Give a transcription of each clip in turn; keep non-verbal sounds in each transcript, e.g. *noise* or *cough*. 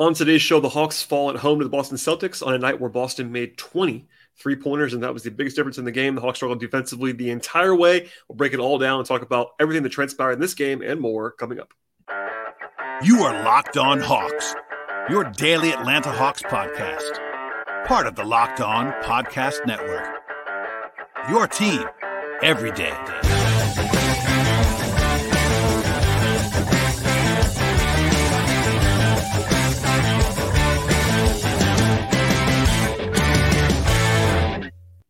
On today's show, the Hawks fall at home to the Boston Celtics on a night where Boston made 20 three pointers, and that was the biggest difference in the game. The Hawks struggled defensively the entire way. We'll break it all down and talk about everything that transpired in this game and more coming up. You are Locked On Hawks, your daily Atlanta Hawks podcast, part of the Locked On Podcast Network. Your team every day.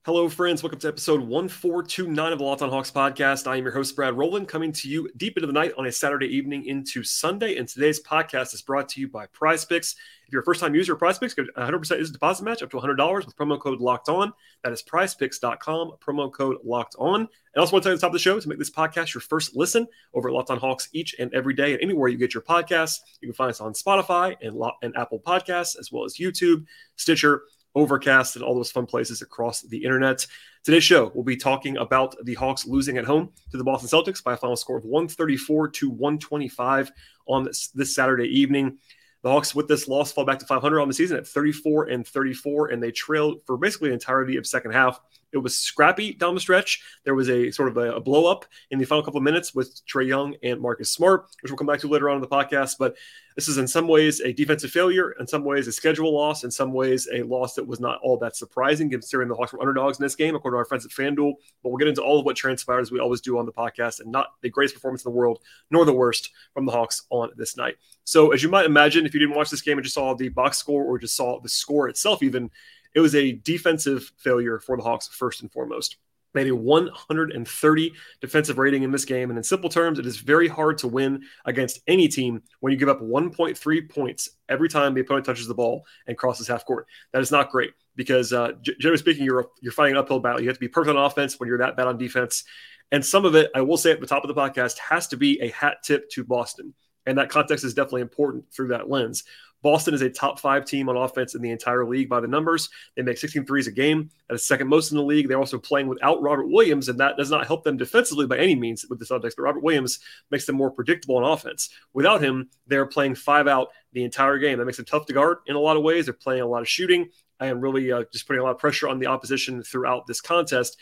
Hello, friends. Welcome to episode 1429 of the Locked on Hawks podcast. I am your host, Brad Rowland, coming to you deep into the night on a Saturday evening into Sunday. And today's podcast is brought to you by Prize Picks. If you're a first time user of Prize Picks, 100% is a deposit match up to $100 with promo code locked on. That is prizepicks.com, promo code locked on. And also want to tell you at the top of the show to make this podcast your first listen over at Locked on Hawks each and every day and anywhere you get your podcasts. You can find us on Spotify and, and Apple Podcasts, as well as YouTube, Stitcher, Overcast, and all those fun places across the internet. Today's show, we'll be talking about the Hawks losing at home to the Boston Celtics by a final score of 134 to 125 on this, this Saturday evening. The Hawks, with this loss, fall back to 500 on the season at 34 and 34, and they trailed for basically the entirety of second half. It was scrappy down the stretch. There was a sort of a, a blow up in the final couple of minutes with Trae Young and Marcus Smart, which we'll come back to later on in the podcast. But this is in some ways a defensive failure, in some ways a schedule loss, in some ways a loss that was not all that surprising considering the Hawks were underdogs in this game, according to our friends at FanDuel. But we'll get into all of what transpired as we always do on the podcast, and not the greatest performance in the world, nor the worst from the Hawks on this night. So, as you might imagine, if you didn't watch this game and just saw the box score or just saw the score itself, even it was a defensive failure for the Hawks first and foremost made a 130 defensive rating in this game. And in simple terms, it is very hard to win against any team when you give up 1.3 points every time the opponent touches the ball and crosses half court. That is not great because, uh, generally speaking, you're you're fighting an uphill battle. You have to be perfect on offense when you're that bad on defense. And some of it, I will say at the top of the podcast, has to be a hat tip to Boston. And that context is definitely important through that lens. Boston is a top five team on offense in the entire league by the numbers. They make 16 threes a game. That is second most in the league. They're also playing without Robert Williams, and that does not help them defensively by any means with the Celtics. But Robert Williams makes them more predictable on offense. Without him, they're playing five out the entire game. That makes them tough to guard in a lot of ways. They're playing a lot of shooting and really uh, just putting a lot of pressure on the opposition throughout this contest.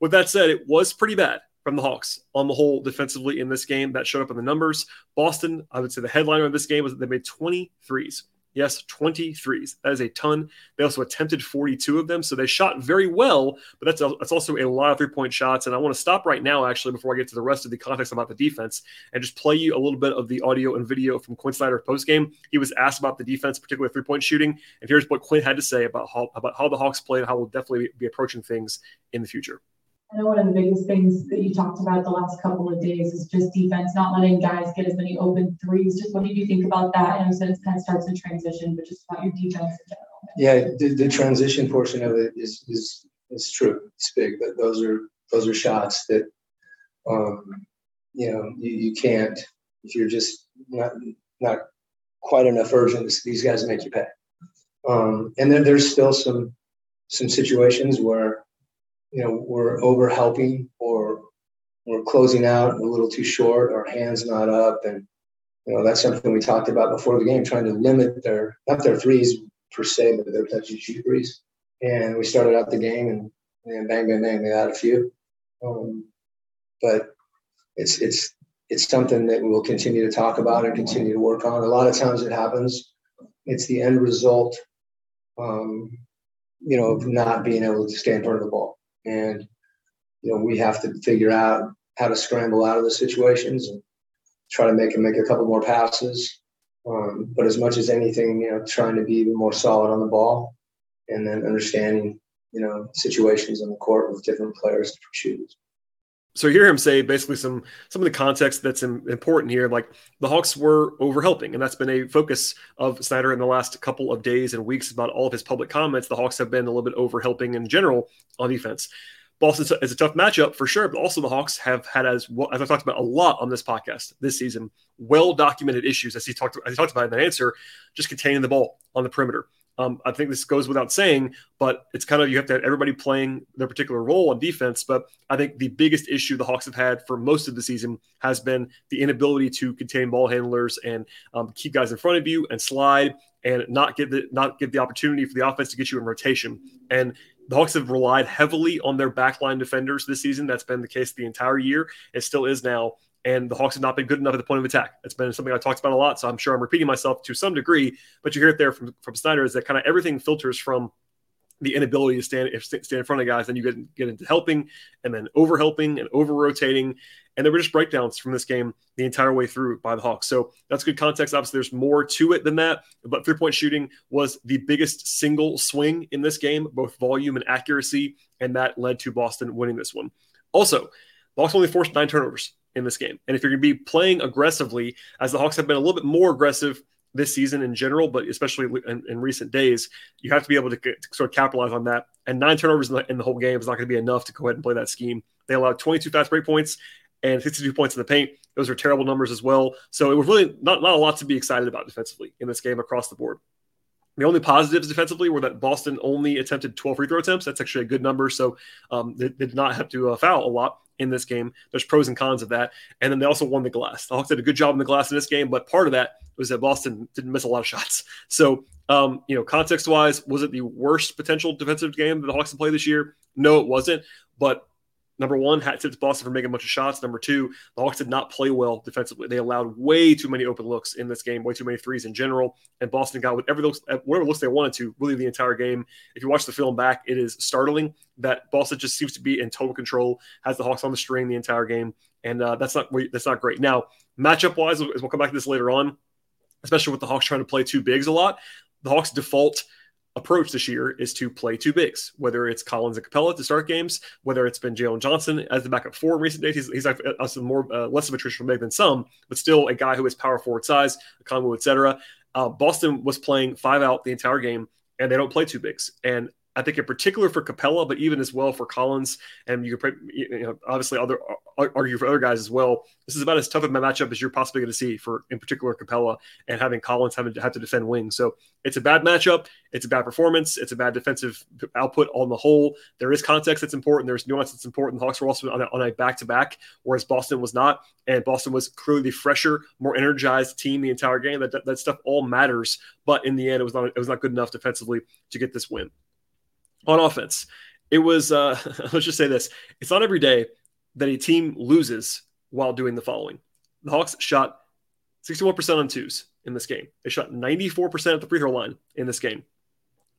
With that said, it was pretty bad from the Hawks on the whole defensively in this game. That showed up in the numbers. Boston, I would say the headliner of this game was that they made 20 threes. Yes, 20 threes. That is a ton. They also attempted 42 of them. So they shot very well, but that's, a, that's also a lot of three point shots. And I want to stop right now, actually, before I get to the rest of the context about the defense and just play you a little bit of the audio and video from Quin Snyder post game. He was asked about the defense, particularly three point shooting. And here's what Quin had to say about how, about how the Hawks played and how we'll definitely be approaching things in the future. I know one of the biggest things that you talked about the last couple of days is just defense, not letting guys get as many open threes. Just what did you think about that? And you said it kind of starts in transition, but just about your defense in general. Yeah, the, the transition portion of it is is is true. It's big, but those are those are shots that um, you know you, you can't if you're just not not quite enough urgent. These guys make you pay. Um, and then there's still some some situations where you know, we're over helping or we're closing out a little too short, our hands not up. And, you know, that's something we talked about before the game, trying to limit their, not their threes per se, but their touch and shoot threes. And we started out the game and, and bang, bang, bang, we had a few. Um, but it's, it's, it's something that we'll continue to talk about and continue to work on. A lot of times it happens. It's the end result, um, you know, of not being able to stay in front of the ball and you know we have to figure out how to scramble out of the situations and try to make him make a couple more passes. Um, but as much as anything, you know, trying to be even more solid on the ball, and then understanding, you know, situations on the court with different players, different shooters. So hear him say basically some some of the context that's important here. Like the Hawks were overhelping, and that's been a focus of Snyder in the last couple of days and weeks about all of his public comments. The Hawks have been a little bit overhelping in general on defense. Boston is a tough matchup for sure, but also the Hawks have had as well as I talked about a lot on this podcast this season, well documented issues as he talked as he talked about in that answer, just containing the ball on the perimeter Um, I think this goes without saying, but it's kind of you have to have everybody playing their particular role on defense. But I think the biggest issue the Hawks have had for most of the season has been the inability to contain ball handlers and um, keep guys in front of you and slide and not get the not get the opportunity for the offense to get you in rotation. And the Hawks have relied heavily on their backline defenders this season. That's been the case the entire year. It still is now. And the Hawks have not been good enough at the point of attack. That's been something I talked about a lot. So I'm sure I'm repeating myself to some degree, but you hear it there from, from Snyder is that kind of everything filters from the inability to stand stand in front of guys, then you get get into helping and then over helping and over rotating. And there were just breakdowns from this game the entire way through by the Hawks. So that's good context. Obviously, there's more to it than that. But three point shooting was the biggest single swing in this game, both volume and accuracy. And that led to Boston winning this one. Also, Hawks only forced nine turnovers in this game. And if you're going to be playing aggressively, as the Hawks have been a little bit more aggressive this season in general, but especially in, in recent days, you have to be able to, to, sort of capitalize on that. And nine turnovers in the, in the whole game is not going to be enough to go ahead and play that scheme. They allowed 22 fast break points and 62 points in the paint. Those are terrible numbers as well. So it was really not, not a lot to be excited about defensively in this game across the board. The only positives defensively were that Boston only attempted 12 free throw attempts. That's actually a good number. So um, they, they, did not have to uh, foul a lot in this game. There's pros and cons of that. And then they also won the glass. The Hawks did a good job in the glass in this game, but part of that was that Boston didn't miss a lot of shots. *laughs* So, um, you know, context wise, was it the worst potential defensive game that the Hawks have played this year? No, it wasn't. But Number one, hat tip to Boston for making a bunch of shots. Number two, the Hawks did not play well defensively. They allowed way too many open looks in this game, way too many threes in general. And Boston got whatever looks, whatever looks they wanted to, really the entire game. If you watch the film back, it is startling that Boston just seems to be in total control, has the Hawks on the string the entire game, and uh, that's not that's not great. Now, matchup wise, as we'll come back to this later on, especially with the Hawks trying to play two bigs a lot. The Hawks default approach this year is to play two bigs, whether it's Collins and Capela to start games, whether it's been Jalen Johnson as the backup four in recent days. He's, he's like a, more uh, less of a traditional big than some, but still a guy who is power forward size, a combo, etc. Uh, Boston was playing five out the entire game, and they don't play two bigs. And I think in particular for Capela, but even as well for Collins, and you could you know, obviously other argue for other guys as well. This is about as tough of a matchup as you're possibly going to see for, in particular, Capela and having Collins having to have to defend wings. So it's a bad matchup. It's a bad performance. It's a bad defensive output on the whole. There is context that's important. There's nuance that's important. The Hawks were also on a, back to back, whereas Boston was not, and Boston was clearly the fresher, more energized team the entire game. That, that, that stuff all matters, but in the end, it was not it was not good enough defensively to get this win on offense. It was, uh, *laughs* let's just say this it's not every day that a team loses while doing the following. The Hawks shot 61% on twos in this game. They shot 94% at the free throw line in this game.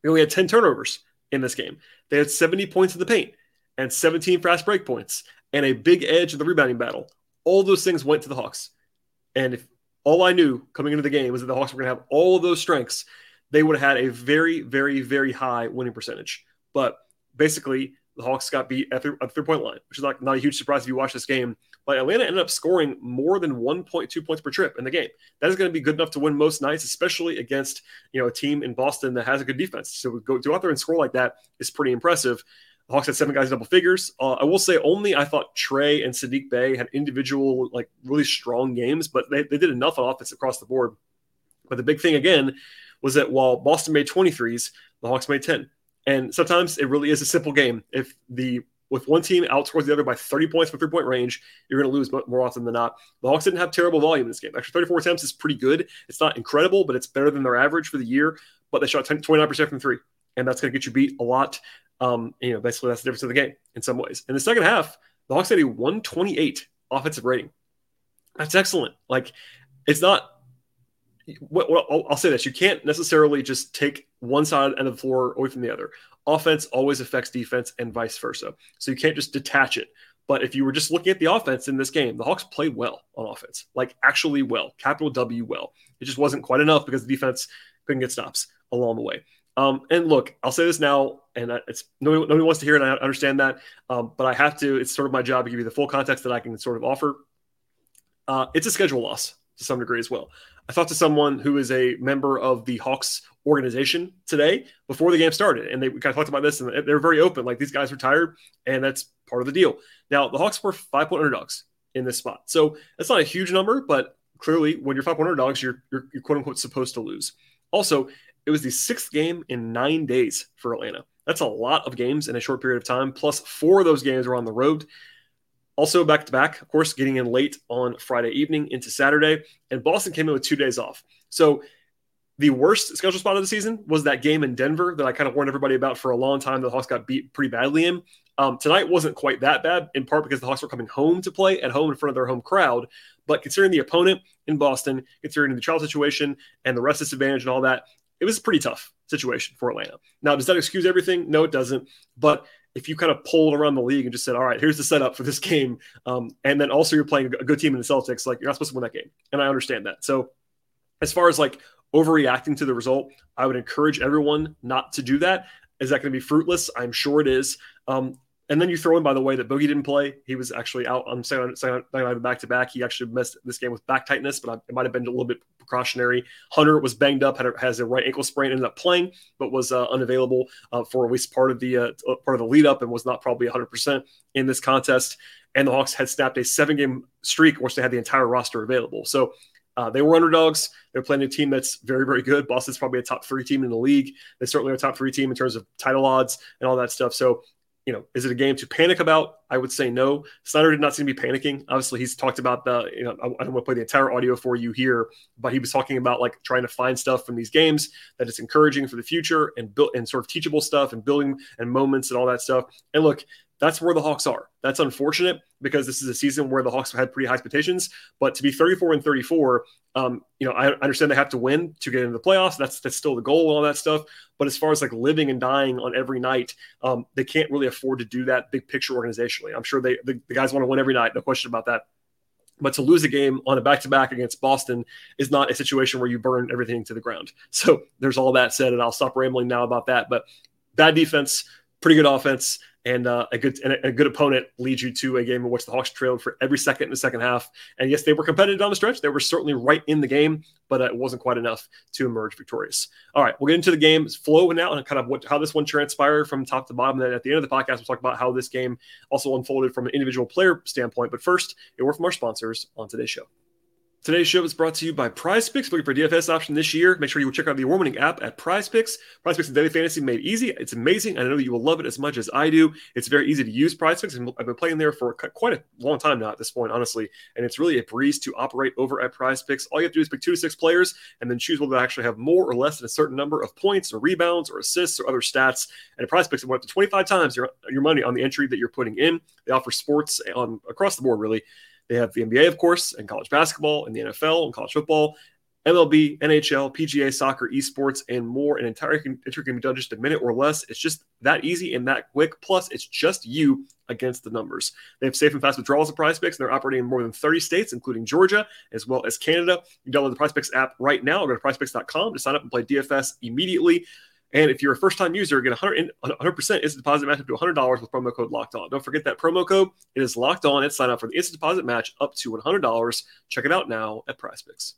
They only had 10 turnovers in this game. They had 70 points in the paint and 17 fast break points and a big edge in the rebounding battle. All those things went to the Hawks. And if all I knew coming into the game was that the Hawks were going to have all of those strengths, they would have had a very, very, very high winning percentage. But basically, the Hawks got beat at the, three point line, which is not, not a huge surprise if you watch this game. But Atlanta ended up scoring more than 1.2 points per trip in the game. That is going to be good enough to win most nights, especially against you know a team in Boston that has a good defense. So go, go out there and score like that is pretty impressive. The Hawks had seven guys double figures. Uh, I will say only I thought Trae and Saddiq Bey had individual like really strong games, but they, they did enough on offense across the board. But the big thing again was that while Boston made 23s, the Hawks made 10. And sometimes it really is a simple game. If the with one team outscores the other by 30 points from three point range, you're going to lose more often than not. The Hawks didn't have terrible volume in this game. Actually, 34 attempts is pretty good. It's not incredible, but it's better than their average for the year. But they shot 10, 29% from three, and that's going to get you beat a lot. Um, you know, basically that's the difference of the game in some ways. In the second half, the Hawks had a 128 offensive rating. That's excellent. Like, it's not well, I'll say this: you can't necessarily just take one side of the floor away from the other. Offense always affects defense, and vice versa. So you can't just detach it. But if you were just looking at the offense in this game, the Hawks played well on offense, like actually well, capital W well. It just wasn't quite enough because the defense couldn't get stops along the way. Um, and look, I'll say this now, and it's nobody, nobody wants to hear it. I understand that, um, but I have to. It's sort of my job to give you the full context that I can sort of offer. Uh, it's a schedule loss to some degree as well. I talked to someone who is a member of the Hawks organization today before the game started, and they kind of talked about this, and they're very open. Like these guys retired, and that's part of the deal. Now the Hawks were five point underdogs in this spot, so that's not a huge number, but clearly when you're five point underdogs, you're, you're, you're quote unquote supposed to lose. Also, it was the sixth game in nine days for Atlanta. That's a lot of games in a short period of time. Plus, four of those games were on the road. Also, back to back, of course, getting in late on Friday evening into Saturday. And Boston came in with two days off. So, the worst schedule spot of the season was that game in Denver that I kind of warned everybody about for a long time. The Hawks got beat pretty badly in. Um, tonight wasn't quite that bad, in part because the Hawks were coming home to play at home in front of their home crowd. But considering the opponent in Boston, considering the child situation and the rest disadvantage and all that, it was a pretty tough situation for Atlanta. Now, does that excuse everything? No, it doesn't. But if you kind of pulled around the league and just said, all right, here's the setup for this game, um, and then also you're playing a good team in the Celtics, like you're not supposed to win that game. And I understand that. So, as far as like overreacting to the result, I would encourage everyone not to do that. Is that going to be fruitless? I'm sure it is. Um, and then you throw in, by the way, that Boogie didn't play. He was actually out on second night back to back. He actually missed this game with back tightness, but it might have been a little bit precautionary. Hunter was banged up, had a, has a right ankle sprain, ended up playing, but was uh, unavailable uh, for at least part of the uh, part of the lead up, and was not probably 100 percent in this contest. And the Hawks had snapped a seven game streak, which they had the entire roster available. So uh, they were underdogs. They're playing a team that's very, very good. Boston's probably a top three team in the league. They certainly are a top three team in terms of title odds and all that stuff. So you know, is it a game to panic about? I would say no. Snyder did not seem to be panicking. Obviously, he's talked about the, you know, I, I don't want to play the entire audio for you here, but he was talking about like trying to find stuff from these games that it's encouraging for the future and build and sort of teachable stuff and building and moments and all that stuff. And look, that's where the Hawks are. That's unfortunate because this is a season where the Hawks had pretty high expectations. But to be 34 and 34, um, you know, I understand they have to win to get into the playoffs. That's that's still the goal and all that stuff. But as far as like living and dying on every night, um, they can't really afford to do that big picture organizationally. I'm sure they the, the guys want to win every night, no question about that. But to lose a game on a back to back against Boston is not a situation where you burn everything to the ground. *laughs* So there's all that said, and I'll stop rambling now about that. But bad defense, pretty good offense and uh, a good and a, good opponent leads you to a game in which the Hawks trailed for every second in the second half. And yes, they were competitive down the stretch; they were certainly right in the game, but uh, it wasn't quite enough to emerge victorious. All right, we'll get into the game's flow now and kind of what how this one transpired from top to bottom. And then at the end of the podcast, we'll talk about how this game also unfolded from an individual player standpoint. But first, a word from our sponsors on today's show. Today's show is brought to you by Prize Picks. Looking for DFS option this year? Make sure you check out the award-winning app at Prize Picks. Prize Picks is daily fantasy made easy. It's amazing. I know you will love it as much as I do. It's very easy to use Prize Picks, I've been playing there for quite a long time now at this point, honestly. And it's really a breeze to operate over at Prize Picks. All you have to do is pick two to six players, and then choose whether they actually have more or less than a certain number of points or rebounds or assists or other stats. And at Prize Picks, it went up to 25 times your, your money on the entry that you're putting in. They offer sports on across the board, really. They have the NBA, of course, and college basketball, and the NFL, and college football, MLB, NHL, PGA, soccer, esports, and more. An entire entry can be done just a minute or less. It's just that easy and that quick. Plus, it's just you against the numbers. They have safe and fast withdrawals of prize picks, and they're operating in more than 30 states, including Georgia, as well as Canada. You download the prize picks app right now or go to prizepicks.com to sign up and play DFS immediately. And if you're a first time user, get 100, 100% instant deposit match up to $100 with promo code locked on. Don't forget that promo code. It is locked on. It's sign up for the instant deposit match up to $100. Check it out now at PrizePicks.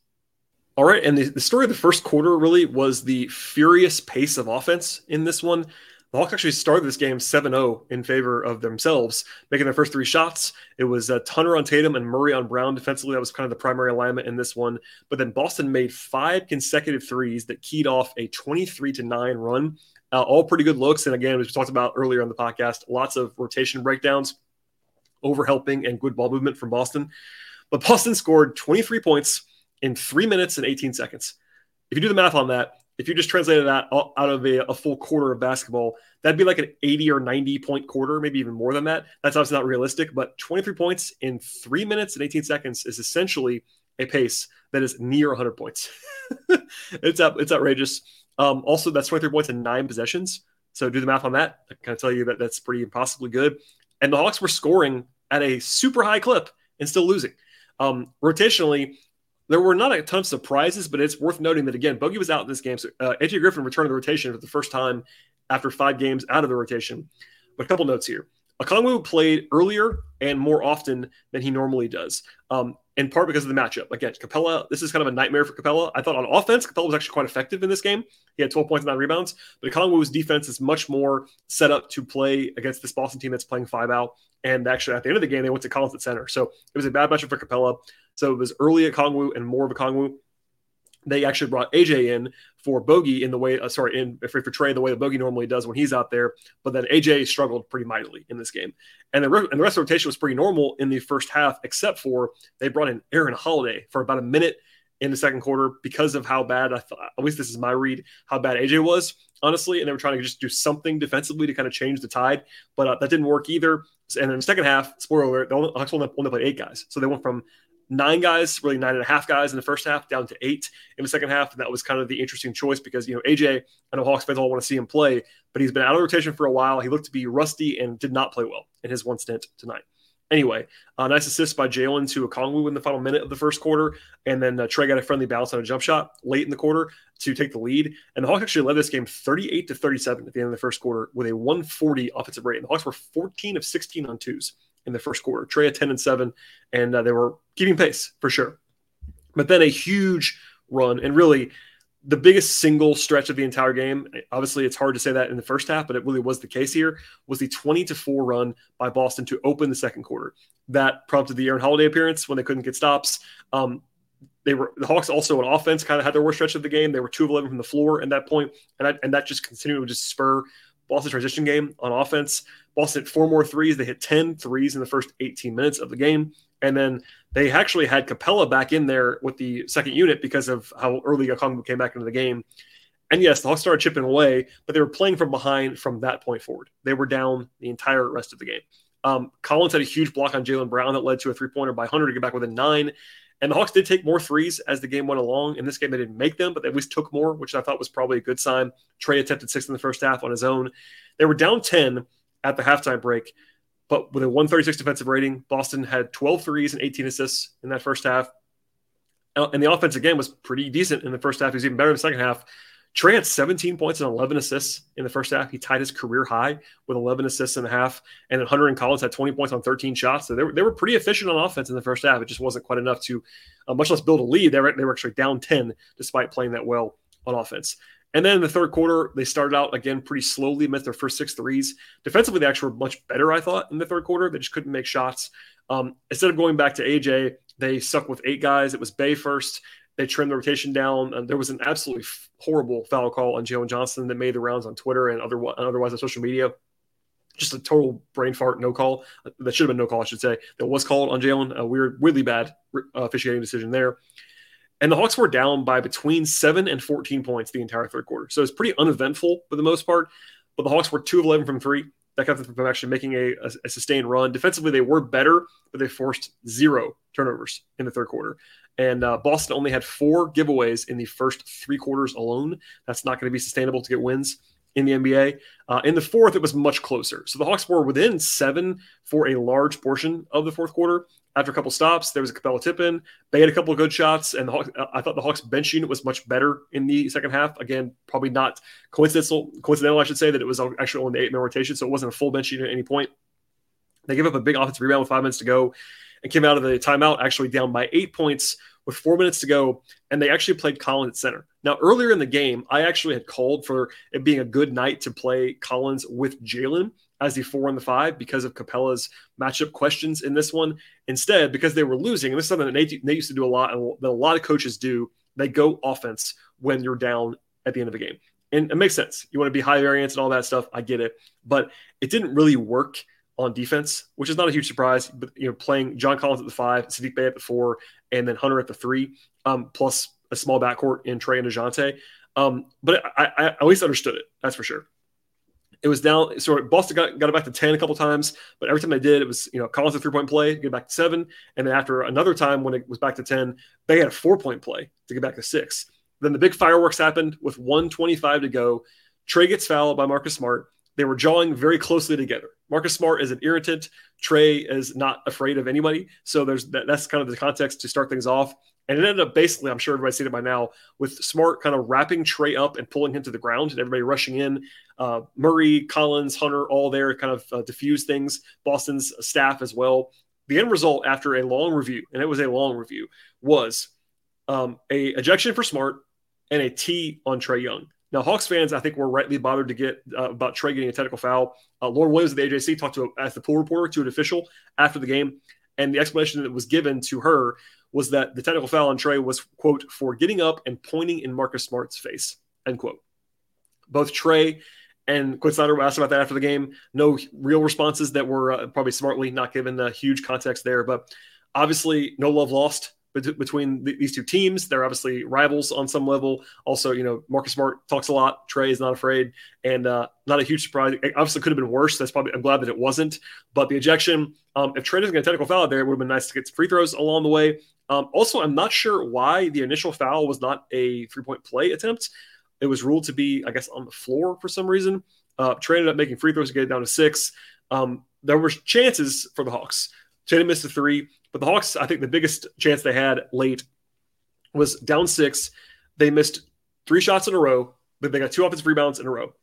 All right. And the, the story of the first quarter really was the furious pace of offense in this one. The Hawks actually started this game 7 0 in favor of themselves, making their first three shots. It was uh, Hunter on Tatum and Murray on Brown defensively. That was kind of the primary alignment in this one. But then Boston made five consecutive threes that keyed off a 23 to 9 run. Uh, all pretty good looks. And again, as we talked about earlier on the podcast, lots of rotation breakdowns, overhelping, and good ball movement from Boston. But Boston scored 23 points in three minutes and 18 seconds. If you do the math on that, if you just translated that out of a, a, full quarter of basketball, that'd be like an 80 or 90 point quarter, maybe even more than that. That's obviously not realistic, but 23 points in three minutes and 18 seconds is essentially a pace that is near 100 points. *laughs* it's up, it's outrageous. Um, also, that's 23 points in nine possessions. So do the math on that. I can tell you that that's pretty impossibly good. And the Hawks were scoring at a super high clip and still losing. Um, rotationally, there were not a ton of surprises, but it's worth noting that again, Bogi was out in this game. So uh, AJ Griffin returned to the rotation for the first time after five games out of the rotation. But a couple notes here. Okongwu played earlier and more often than he normally does, um, in part because of the matchup. Again, Capela, this is kind of a nightmare for Capela. I thought on offense, Capela was actually quite effective in this game. He had 12 points and nine rebounds, but Okongwu's defense is much more set up to play against this Boston team that's playing five out. And actually, at the end of the game, they went to Collins at center. So it was a bad matchup for Capela. So it was early Okongwu and more of Okongwu. They actually brought AJ in for Bogi in the way, uh, sorry, in for, for Trae the way that Bogi normally does when he's out there. But then AJ struggled pretty mightily in this game, and the and the rest of the rotation was pretty normal in the first half, except for they brought in Aaron Holiday for about a minute in the second quarter because of how bad I thought. At least this is my read how bad AJ was, honestly, and they were trying to just do something defensively to kind of change the tide, but uh, that didn't work either. And in the second half, spoiler alert, the Hawks only, only played eight guys, so they went from nine guys, really nine and a half guys in the first half, down to eight in the second half. And that was kind of the interesting choice because, you know, AJ, I know Hawks fans all want to see him play, but he's been out of rotation for a while. He looked to be rusty and did not play well in his one stint tonight. Anyway, uh, nice assist by Jalen to Okongwu in the final minute of the first quarter. And then uh, Trae got a friendly bounce on a jump shot late in the quarter to take the lead. And the Hawks actually led this game 38 to 37 at the end of the first quarter with a 140 offensive rate. And the Hawks were 14 of 16 on twos in the first quarter. Trae at 10 and 7, and uh, they were keeping pace for sure. But then a huge run, and really the biggest single stretch of the entire game. Obviously, it's hard to say that in the first half, but it really was the case here. Was the 20 to 4 run by Boston to open the second quarter. That prompted the Aaron Holiday appearance when they couldn't get stops. Um, they were the Hawks also on offense kind of had their worst stretch of the game. They were two of eleven from the floor at that point, and that, and that just continued to just spur Boston transition game on offense. Boston hit four more threes. They hit 10 threes in the first 18 minutes of the game. And then they actually had Capela back in there with the second unit because of how early Okongwu came back into the game. And yes, the Hawks started chipping away, but they were playing from behind from that point forward. They were down the entire rest of the game. Um, Collins had a huge block on Jaylen Brown that led to a three pointer by Hunter to get back within nine. And the Hawks did take more threes as the game went along. In this game, they didn't make them, but they at least took more, which I thought was probably a good sign. Trae attempted six in the first half on his own. They were down 10 at the halftime break, but with a 136 defensive rating, Boston had 12 threes and 18 assists in that first half. Uh, and the offense, again, was pretty decent in the first half. He was even better in the second half. Trae had 17 points and 11 assists in the first half. He tied his career high with 11 assists in the half. And then Hunter and Collins had 20 points on 13 shots. So they were, they were pretty efficient on offense in the first half. It just wasn't quite enough to, uh, much less build a lead. They were, they were actually down 10 despite playing that well on offense. And then in the third quarter, they started out again pretty slowly, missed their first six threes. Defensively, they actually were much better, I thought, in the third quarter. They just couldn't make shots. Um, instead of going back to AJ, they stuck with eight guys. It was Bey first. They trimmed the rotation down. And there was an absolutely horrible foul call on Jalen Johnson that made the rounds on Twitter and other, and otherwise on social media. Just a total brain fart, no call. That should have been no call, I should say. That was called on Jalen. A weird, really bad uh, officiating decision there. And the Hawks were down by between seven and 14 points the entire third quarter. So it's pretty uneventful for the most part. But the Hawks were two of 11 from three. That kept them from actually making a, a, a, sustained run. Defensively, they were better, but they forced zero turnovers in the third quarter. And uh, Boston only had four giveaways in the first three quarters alone. That's not going to be sustainable to get wins in the NBA. Uh, in the fourth, it was much closer. So the Hawks were within seven for a large portion of the fourth quarter. After a couple stops, there was a Capela tip in. They had a couple of good shots, and Hawks, uh, I thought the Hawks bench unit was much better in the second half. Again, probably not coincidental, coincidental, I should say, that it was actually on the eight man rotation, so it wasn't a full bench unit at any point. They gave up a big offensive rebound with five minutes to go and came out of the timeout actually down by eight points with four minutes to go, and they actually played Collins at center. Now, earlier in the game, I actually had called for it being a good night to play Collins with Jalen as the four and the five because of Capela's matchup questions in this one. Instead, because they were losing, and this is something that Nate, Nate used to do a lot, and that a lot of coaches do, they go offense when you're down at the end of a game. And it makes sense. You want to be high variance and all that stuff. I get it. But it didn't really work on defense, which is not a huge surprise. But you know, playing John Collins at the five, Saddiq Bey at the four, and then Hunter at the three, um, plus a small backcourt in Trae and Dejounte. Um, but I, I, at least understood it. That's for sure. It was down. So Boston got, got it back to 10 a couple times, but every time they did, it was, you know, Collins a three point play, get back to seven. And then after another time when it was back to 10, they had a four point play to get back to six. Then the big fireworks happened with 125 to go. Trae gets fouled by Marcus Smart. They were jawing very closely together. Marcus Smart is an irritant. Trae is not afraid of anybody. So there's that, that's kind of the context to start things off. And it ended up basically, I'm sure everybody's seen it by now, with Smart kind of wrapping Trae up and pulling him to the ground and everybody rushing in. Uh, Murray, Collins, Hunter, all there kind of uh, diffuse things. Boston's staff as well. The end result after a long review, and it was a long review, was um, a ejection for Smart and a T on Trae Young. Now, Hawks fans, I think, were rightly bothered to get uh, about Trae getting a technical foul. Uh, Lauren Williams of the AJC talked to, as the pool reporter, to an official after the game, and the explanation that was given to her was that the technical foul on Trae was, quote, for getting up and pointing in Marcus Smart's face, end quote. Both Trae and Quin Snyder asked about that after the game. No real responses that were uh, probably smartly not given the huge context there, but obviously no love lost between these two teams. They're obviously rivals on some level. Also, you know, Marcus Smart talks a lot. Trae is not afraid, and uh, not a huge surprise. It obviously, could have been worse. That's probably. I'm glad that it wasn't. But the ejection, um, if Trae doesn't get a technical foul there, it would have been nice to get free throws along the way. Um, also, I'm not sure why the initial foul was not a three point play attempt. It was ruled to be, I guess, on the floor for some reason. Uh, Trae ended up making free throws to get it down to six. Um, there were chances for the Hawks. Trae missed a three, but the Hawks, I think the biggest chance they had late was down six. They missed three shots in a row, but they got two offensive rebounds in a row.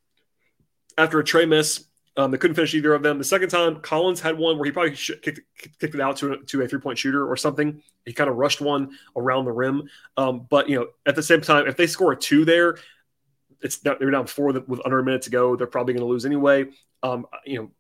After a Trae miss, um, they couldn't finish either of them. The second time, Collins had one where he probably kicked, kicked, it out to a, to a three point shooter or something. He kind of rushed one around the rim. Um, but you know, at the same time, if they score a two there, it's they're down four with under a minute to go. They're probably going to lose anyway. Um, you know,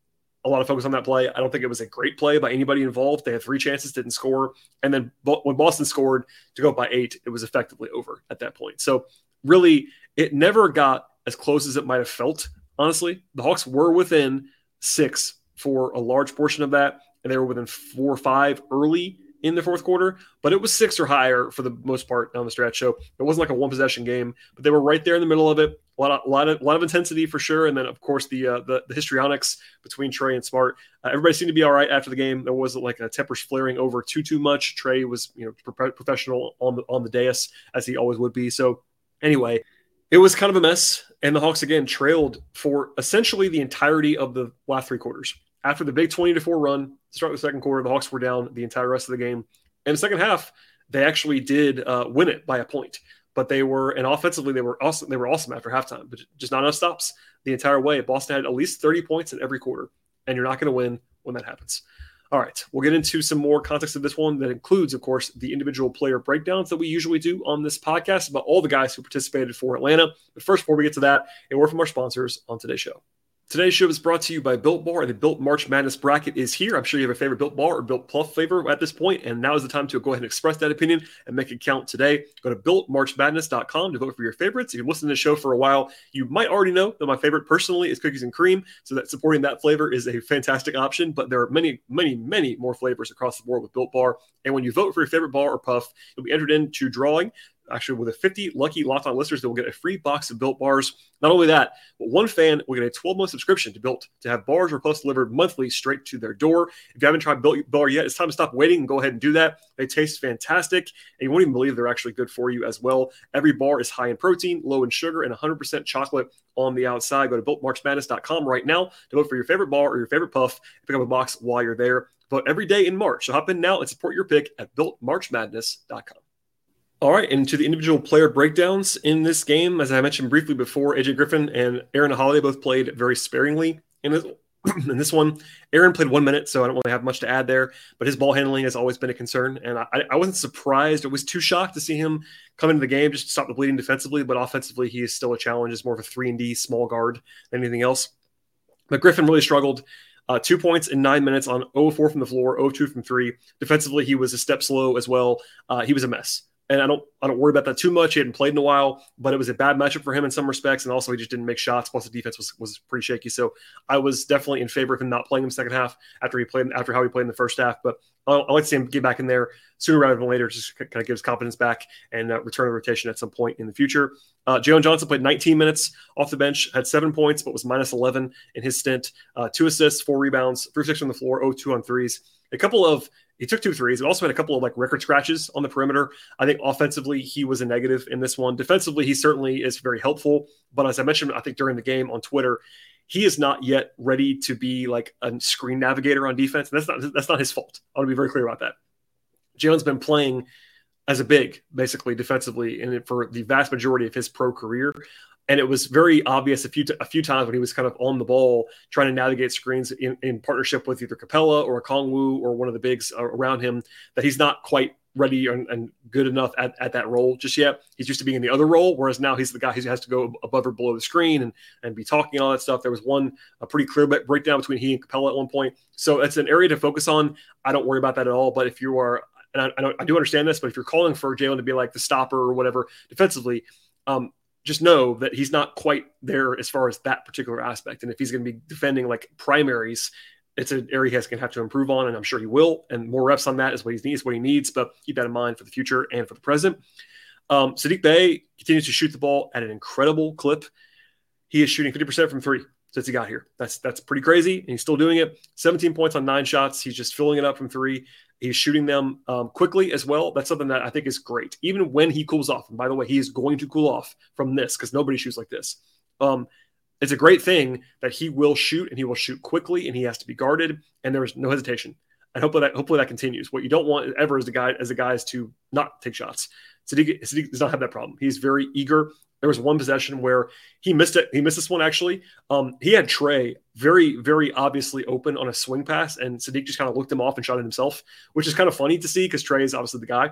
a lot of focus on that play. I don't think it was a great play by anybody involved. They had three chances, didn't score, and then when Boston scored to go up by eight, it was effectively over at that point. So really, it never got as close as it might have felt honestly. The Hawks were within six for a large portion of that, and they were within four or five early in the fourth quarter, but it was six or higher for the most part down the stretch. So it wasn't like a one possession game, but they were right there in the middle of it. A lot of, a lot of, a lot of intensity for sure. And then of course the, uh, the, the histrionics between Trae and Smart. Uh, everybody seemed to be all right after the game. There wasn't like a tempers flaring over too too much. Trae was you know pro- professional on the on the dais as he always would be. So anyway, it was kind of a mess. And the Hawks again trailed for essentially the entirety of the last three quarters. After the big 20 to 4 run start the second quarter, the Hawks were down the entire rest of the game. And the second half, they actually did uh, win it by a point. But they were, and offensively, they were awesome. They were awesome after halftime, but just not enough stops the entire way. Boston had at least 30 points in every quarter, and you're not going to win when that happens. All right, we'll get into some more context of this one that includes, of course, the individual player breakdowns that we usually do on this podcast about all the guys who participated for Atlanta. But first, before we get to that, a word from our sponsors on today's show. Today's show is brought to you by Built Bar. And the Built March Madness bracket is here. I'm sure you have a favorite Built Bar or Built Puff flavor at this point, and now is the time to go ahead and express that opinion and make it count today. Go to BuiltMarchMadness.com to vote for your favorites. If you've listened to the show for a while, you might already know that my favorite personally is cookies and cream, so that supporting that flavor is a fantastic option. But there are many, many, many more flavors across the board with Built Bar. And when you vote for your favorite bar or puff, you'll be entered into drawing actually with a 50 lucky Locked On listeners that will get a free box of Built bars. Not only that, but one fan will get a 12 month subscription to Built to have bars or puffs delivered monthly straight to their door. If you haven't tried Built bar yet, it's time to stop waiting and go ahead and do that. They taste fantastic, and you won't even believe they're actually good for you as well. Every bar is high in protein, low in sugar, and 100% chocolate on the outside. Go to BuiltMarchMadness.com right now to vote for your favorite bar or your favorite puff. Pick up a box while you're there. Vote every day in March. So hop in now and support your pick at BuiltMarchMadness.com. All right, and to the individual player breakdowns in this game, as I mentioned briefly before, AJ Griffin and Aaron Holiday both played very sparingly in this, *clears throat* in this one. Aaron played one minute, so I don't really have much to add there, but his ball handling has always been a concern, and I, I wasn't surprised. I was too shocked to see him come into the game just to stop the bleeding defensively, but offensively, he is still a challenge. It's more of a three and D small guard than anything else. But Griffin really struggled. Uh, two points in nine minutes on 0 4 from the floor, 0 2 from three. Defensively, he was a step slow as well. Uh, he was a mess and I don't I don't worry about that too much. He hadn't played in a while, but it was a bad matchup for him in some respects, and also he just didn't make shots. Plus the defense was was pretty shaky. So I was definitely in favor of him not playing in the second half after he played after how he played in the first half. But I like to see him get back in there sooner rather than later, just kind of get his confidence back and uh, return to rotation at some point in the future. Uh, Jalen Johnson played 19 minutes off the bench, had seven points, but was minus 11 in his stint. Uh, two assists, four rebounds, three six on the floor, 0-2 on threes. A couple of he took two threes. He also had a couple of like record scratches on the perimeter. I think offensively he was a negative in this one. Defensively, he certainly is very helpful. But as I mentioned, I think during the game on Twitter, he is not yet ready to be like a screen navigator on defense. And that's not that's not his fault. I want to be very clear about that. Jalen's been playing as a big, basically defensively, and for the vast majority of his pro career. And it was very obvious a few t- a few times when he was kind of on the ball trying to navigate screens in, in partnership with either Capela or Okongwu or one of the bigs around him that he's not quite ready and, and, good enough at, at that role just yet. He's used to being in the other role, whereas now he's the guy who has to go above or below the screen and, and be talking all that stuff. There was one a pretty clear breakdown between he and Capela at one point. So it's an area to focus on. I don't worry about that at all. But if you are and I, I, I do understand this, but if you're calling for Jalen to be like the stopper or whatever defensively, um, just know that he's not quite there as far as that particular aspect. And if he's going to be defending like primaries, it's an area he's going to have to improve on, and I'm sure he will. And more reps on that is what he needs, what he needs. But keep that in mind for the future and for the present. Um, Saddiq Bey continues to shoot the ball at an incredible clip. He is shooting 50% from three since he got here. That's that's pretty crazy, and he's still doing it. 17 points on nine shots. He's just filling it up from three. He's shooting them um, quickly as well. That's something that I think is great. Even when he cools off, and by the way, he is going to cool off from this because nobody shoots like this. Um, it's a great thing that he will shoot and he will shoot quickly and he has to be guarded and there is no hesitation. And hopefully that hopefully that continues. What you don't want ever as a guy as a guy is to not take shots. Saddiq, Saddiq does not have that problem. He's very eager. There was one possession where he missed it. He missed this one actually. Um, he had Trae very, very obviously open on a swing pass, and Saddiq just kind of looked him off and shot it himself, which is kind of funny to see because Trae is obviously the guy.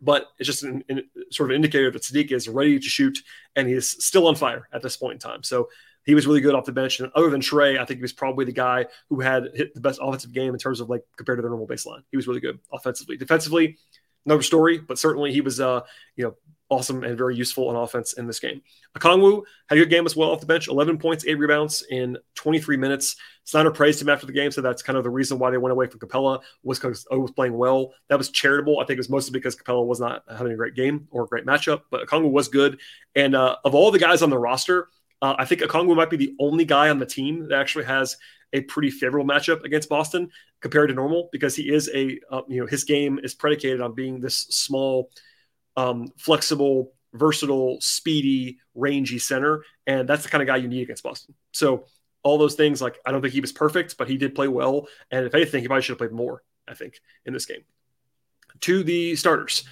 But it's just an, an, sort of indicator that Saddiq is ready to shoot, and he is still on fire at this point in time. So he was really good off the bench. And other than Trae, I think he was probably the guy who had hit the best offensive game in terms of like compared to the normal baseline. He was really good offensively. Defensively, another story, but certainly he was, uh, you know, awesome and very useful on offense in this game. Okongwu had a good game as well off the bench, 11 points, eight rebounds in 23 minutes. Snyder praised him after the game, so that's kind of the reason why they went away from Capela was because O was playing well. That was charitable. I think it was mostly because Capela was not having a great game or a great matchup, but Okongwu was good. And uh, of all the guys on the roster, uh, I think Okongwu might be the only guy on the team that actually has a pretty favorable matchup against Boston compared to normal because he is a uh, you know his game is predicated on being this small, um, flexible, versatile, speedy, rangy center, and that's the kind of guy you need against Boston. So all those things, like I don't think he was perfect, but he did play well, and if anything, he probably should have played more. I think in this game. To the starters,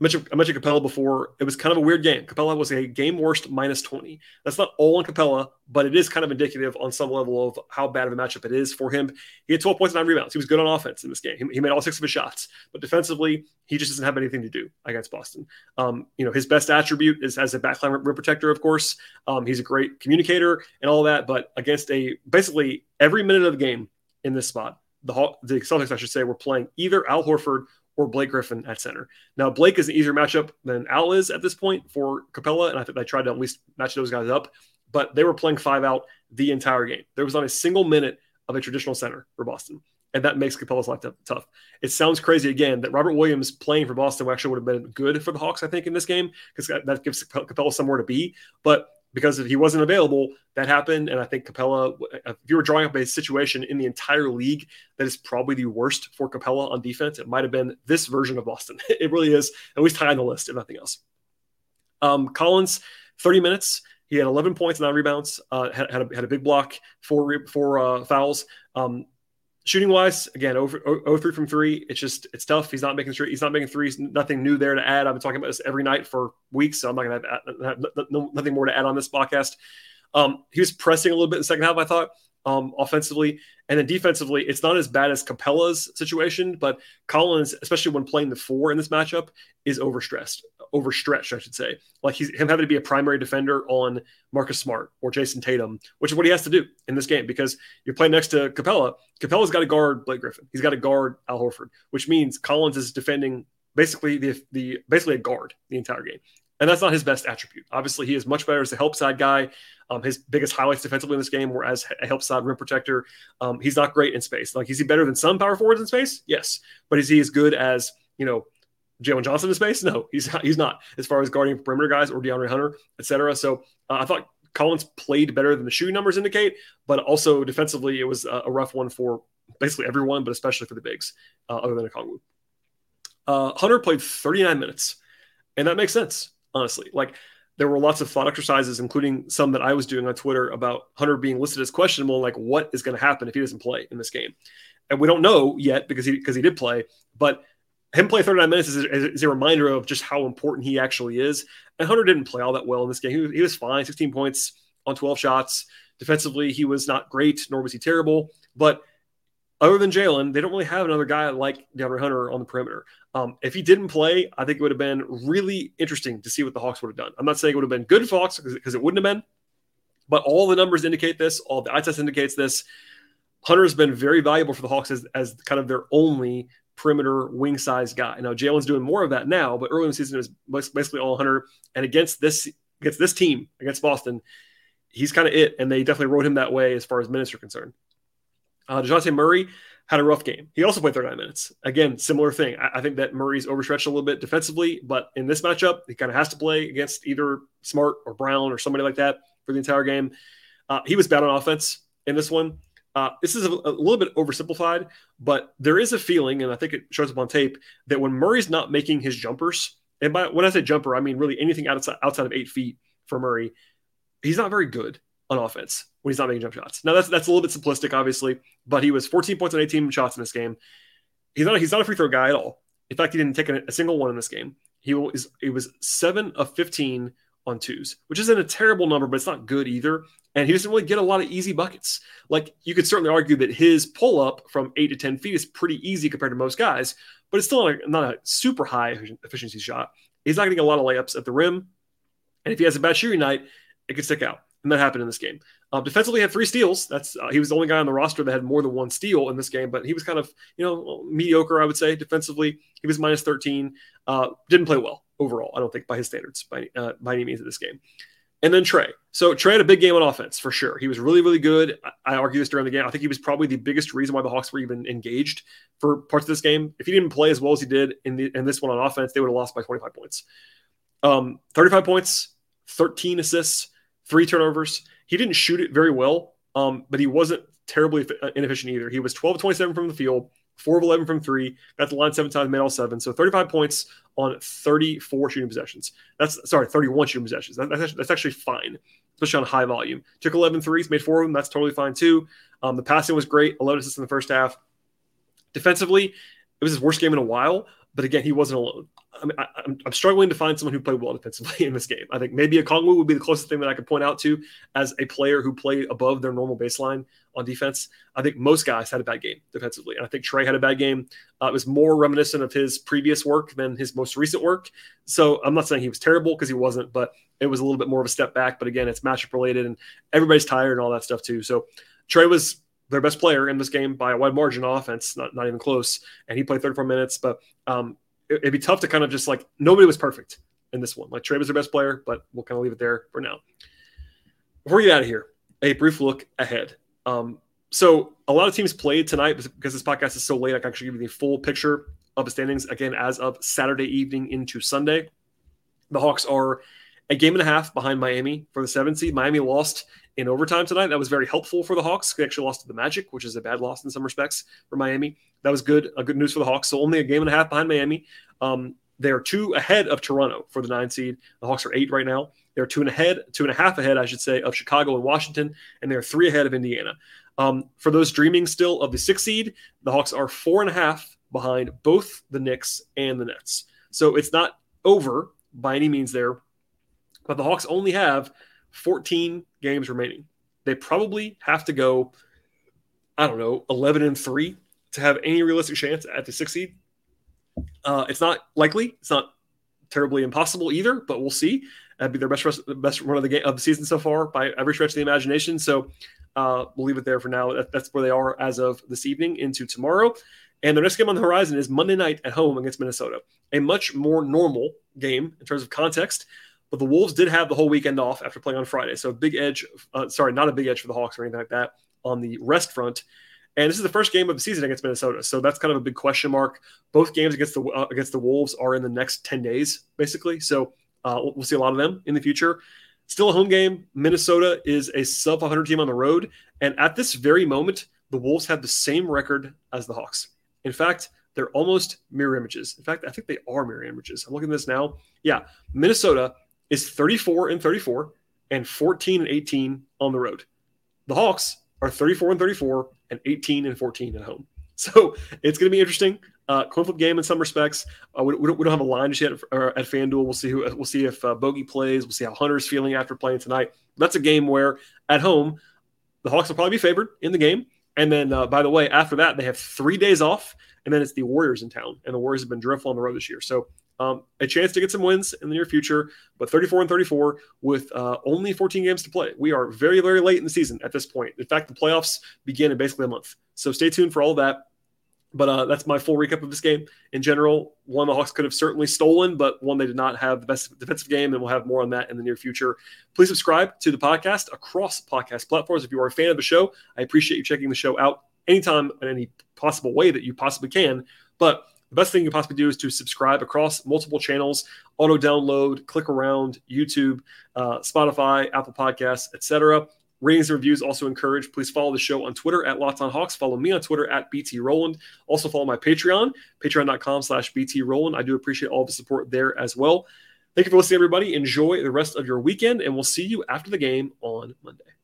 mentioned, I mentioned Capela before. It was kind of a weird game. Capela was a game worst minus 20. That's not all on Capela, but it is kind of indicative on some level of how bad of a matchup it is for him. He had 12 points and nine rebounds. He was good on offense in this game. He, he made all six of his shots, but defensively, he just doesn't have anything to do against Boston. Um, you know, his best attribute is as a backline rim protector, of course. Um, he's a great communicator and all that, but against a basically every minute of the game in this spot, the, the Celtics, I should say, were playing either Al Horford or Blake Griffin at center. Now, Blake is an easier matchup than Al is at this point for Capela, and I think they tried to at least match those guys up, but they were playing five out the entire game. There was not a single minute of a traditional center for Boston, and that makes Capela's life tough. It sounds crazy again that Robert Williams playing for Boston actually would have been good for the Hawks, I think, in this game, because that gives Capela somewhere to be. But because if he wasn't available, that happened. And I think Capela, if you were drawing up a situation in the entire league that is probably the worst for Capela on defense, it might have been this version of Boston. *laughs* it really is, at least high on the list, if nothing else. Um, Collins, 30 minutes. He had 11 points, nine rebounds, uh, had, had, a, had a big block, four, four uh, fouls. Um, shooting wise, again, over, over three from three. It's just it's tough. He's not making three. He's not making threes. Nothing new there to add. I've been talking about this every night for weeks, so I'm not to have, have nothing more to add on this podcast. Um, he was pressing a little bit in the second half. I thought um, offensively, and then defensively, it's not as bad as Capela's situation, but Collins, especially when playing the four in this matchup, is overstressed overstretched, I should say. Like he's him having to be a primary defender on Marcus Smart or Jayson Tatum, which is what he has to do in this game because you're playing next to Capela. Capela's got to guard Blake Griffin. He's got to guard Al Horford, which means Collins is defending basically the the basically a guard the entire game. And that's not his best attribute. Obviously, he is much better as a help side guy. Um, his biggest highlights defensively in this game were as a help side rim protector. Um, he's not great in space. Like, is he better than some power forwards in space? Yes. But is he as good as, you know, Jalen Johnson in space? No, he's not, he's not as far as guarding perimeter guys or DeAndre Hunter, etc. So uh, I thought Collins played better than the shooting numbers indicate, but also defensively, it was a, a rough one for basically everyone, but especially for the bigs, uh, other than Okongwu. Uh, Hunter played 39 minutes, and that makes sense, honestly. Like there were lots of thought exercises, including some that I was doing on Twitter about Hunter being listed as questionable. Like, what is going to happen if he doesn't play in this game? And we don't know yet because he because he did play, but him play 39 minutes is, is, a reminder of just how important he actually is. And Hunter didn't play all that well in this game. He, he was fine, 16 points on 12 shots. Defensively, he was not great, nor was he terrible. But other than Jalen, they don't really have another guy like DeAndre Hunter on the perimeter. Um, if he didn't play, I think it would have been really interesting to see what the Hawks would have done. I'm not saying it would have been good for Hawks because it wouldn't have been, but all the numbers indicate this. All the eye test indicates this. Hunter has been very valuable for the Hawks as, as kind of their only perimeter wing size guy. Now Jalen's doing more of that now, but early in the season it was basically all Hunter. And against this against this team against Boston, he's kind of it, and they definitely wrote him that way as far as minutes are concerned. Uh, Dejounte Murray had a rough game. He also played 39 minutes. Again, similar thing. I, I, think that Murray's overstretched a little bit defensively, but in this matchup, he kind of has to play against either Smart or Brown or somebody like that for the entire game. Uh, he was bad on offense in this one. Uh, this is a, a, little bit oversimplified, but there is a feeling, and I think it shows up on tape, that when Murray's not making his jumpers, and by when I say jumper, I mean really anything outside outside of eight feet for Murray, he's not very good on offense when he's not making jump shots. Now that's that's a little bit simplistic, obviously, but he was 14 points on 18 shots in this game. He's not he's not a free throw guy at all. In fact, he didn't take a, a single one in this game. He was it was seven of 15 on twos, which isn't a terrible number, but it's not good either. And he doesn't really get a lot of easy buckets. Like you could certainly argue that his pull up from eight to 10 feet is pretty easy compared to most guys, but it's still not a, not a super high efficiency shot. He's not getting a lot of layups at the rim. And if he has a bad shooting night, it could stick out. And that happened in this game. Uh, defensively, had three steals. That's uh, he was the only guy on the roster that had more than one steal in this game. But he was kind of you know mediocre, I would say, defensively. He was minus 13. Uh, didn't play well overall. I don't think by his standards by uh, by any means in this game. And then Trae. So Trae had a big game on offense for sure. He was really, really good. I, I argue this during the game. I think he was probably the biggest reason why the Hawks were even engaged for parts of this game. If he didn't play as well as he did in the in this one on offense, they would have lost by 25 points. Um, 35 points, 13 assists, three turnovers. He didn't shoot it very well, um, but he wasn't terribly uh, inefficient either. He was 12 27 from the field, 4 of 11 from three, got the line seven times, made all seven. So 35 points on 34 shooting possessions. That's sorry, 31 shooting possessions. That, that's, actually, that's actually fine, especially on high volume. Took 11 threes, made four of them. That's totally fine too. Um, the passing was great, 11 assists in the first half. Defensively, it was his worst game in a while, but again, he wasn't alone. I mean, I, am I'm struggling to find someone who played well defensively *laughs* in this game. I think maybe Okongwu would be the closest thing that I could point out to as a player who played above their normal baseline on defense. I think most guys had a bad game defensively, and I think Trae had a bad game. Uh, it was more reminiscent of his previous work than his most recent work. So I'm not saying he was terrible because he wasn't, but it was a little bit more of a step back. But again, it's matchup related, and everybody's tired and all that stuff too. So Trae was their best player in this game by a wide margin offense, not, not even close. And he played 34 minutes, but um, it, would be tough to kind of just like nobody was perfect in this one. Like Trae was their best player, but we'll kind of leave it there for now. Before we get out of here, a brief look ahead. Um, so a lot of teams played tonight because this podcast is so late. I can actually give you the full picture of the standings again as of Saturday evening into Sunday. The Hawks are a game and a half behind Miami for the seventh seed. Miami lost in overtime tonight. That was very helpful for the Hawks. They actually lost to the Magic, which is a bad loss in some respects for Miami. That was good, a good news for the Hawks. So only a game and a half behind Miami. Um, they are two ahead of Toronto for the nine seed. The Hawks are eight right now. They're two and ahead, two and a half ahead, I should say, of Chicago and Washington, and they're three ahead of Indiana. Um, for those dreaming still of the six seed, the Hawks are four and a half behind both the Knicks and the Nets. So it's not over by any means there, but the Hawks only have 14 games remaining. They probably have to go, I don't know, 11 and three to have any realistic chance at the six seed. Uh, it's not likely. It's not terribly impossible either, but we'll see. That'd be their best rest, best run of the game of the season so far by every stretch of the imagination. So uh, we'll leave it there for now. That, that's where they are as of this evening into tomorrow. And the next game on the horizon is Monday night at home against Minnesota. A much more normal game in terms of context. But the Wolves did have the whole weekend off after playing on Friday. So a big edge, uh, sorry, not a big edge for the Hawks or anything like that on the rest front. And this is the first game of the season against Minnesota, so that's kind of a big question mark. Both games against the uh, against the Wolves are in the next ten days, basically. So uh, we'll see a lot of them in the future. Still a home game. Minnesota is a sub 100 team on the road, and at this very moment, the Wolves have the same record as the Hawks. In fact, they're almost mirror images. In fact, I think they are mirror images. I'm looking at this now. Yeah, Minnesota is 34 and 34 and 14 and 18 on the road. The Hawks are 34 and 34 and 18 and 14 at home. *laughs* So it's going to be interesting. Uh, coin flip game in some respects. Uh, we, we, don't, we, don't, have a line just yet at, at FanDuel. We'll see who we'll see if uh, Bogi plays. We'll see how Hunter's feeling after playing tonight. That's a game where at home the Hawks will probably be favored in the game. And then, uh, by the way, after that they have three days off, and then it's the Warriors in town, and the Warriors have been dreadful on the road this year. So um, a chance to get some wins in the near future, but 34 and 34 with uh, only 14 games to play. We are very, very late in the season at this point. In fact, the playoffs begin in basically a month. So stay tuned for all that. But uh, that's my full recap of this game. In general, one the Hawks could have certainly stolen, but one they did not have the best defensive game, and we'll have more on that in the near future. Please subscribe to the podcast across podcast platforms. If you are a fan of the show, I appreciate you checking the show out anytime in any possible way that you possibly can. But the best thing you can possibly do is to subscribe across multiple channels, auto download, click around, YouTube, uh, Spotify, Apple Podcasts, etc. Ratings and reviews also encouraged. Please follow the show on Twitter at Locked On Hawks. Follow me on Twitter at BT Rowland. Also follow my Patreon, patreon.com slash BT Rowland. I do appreciate all the support there as well. Thank you for listening, everybody. Enjoy the rest of your weekend, and we'll see you after the game on Monday.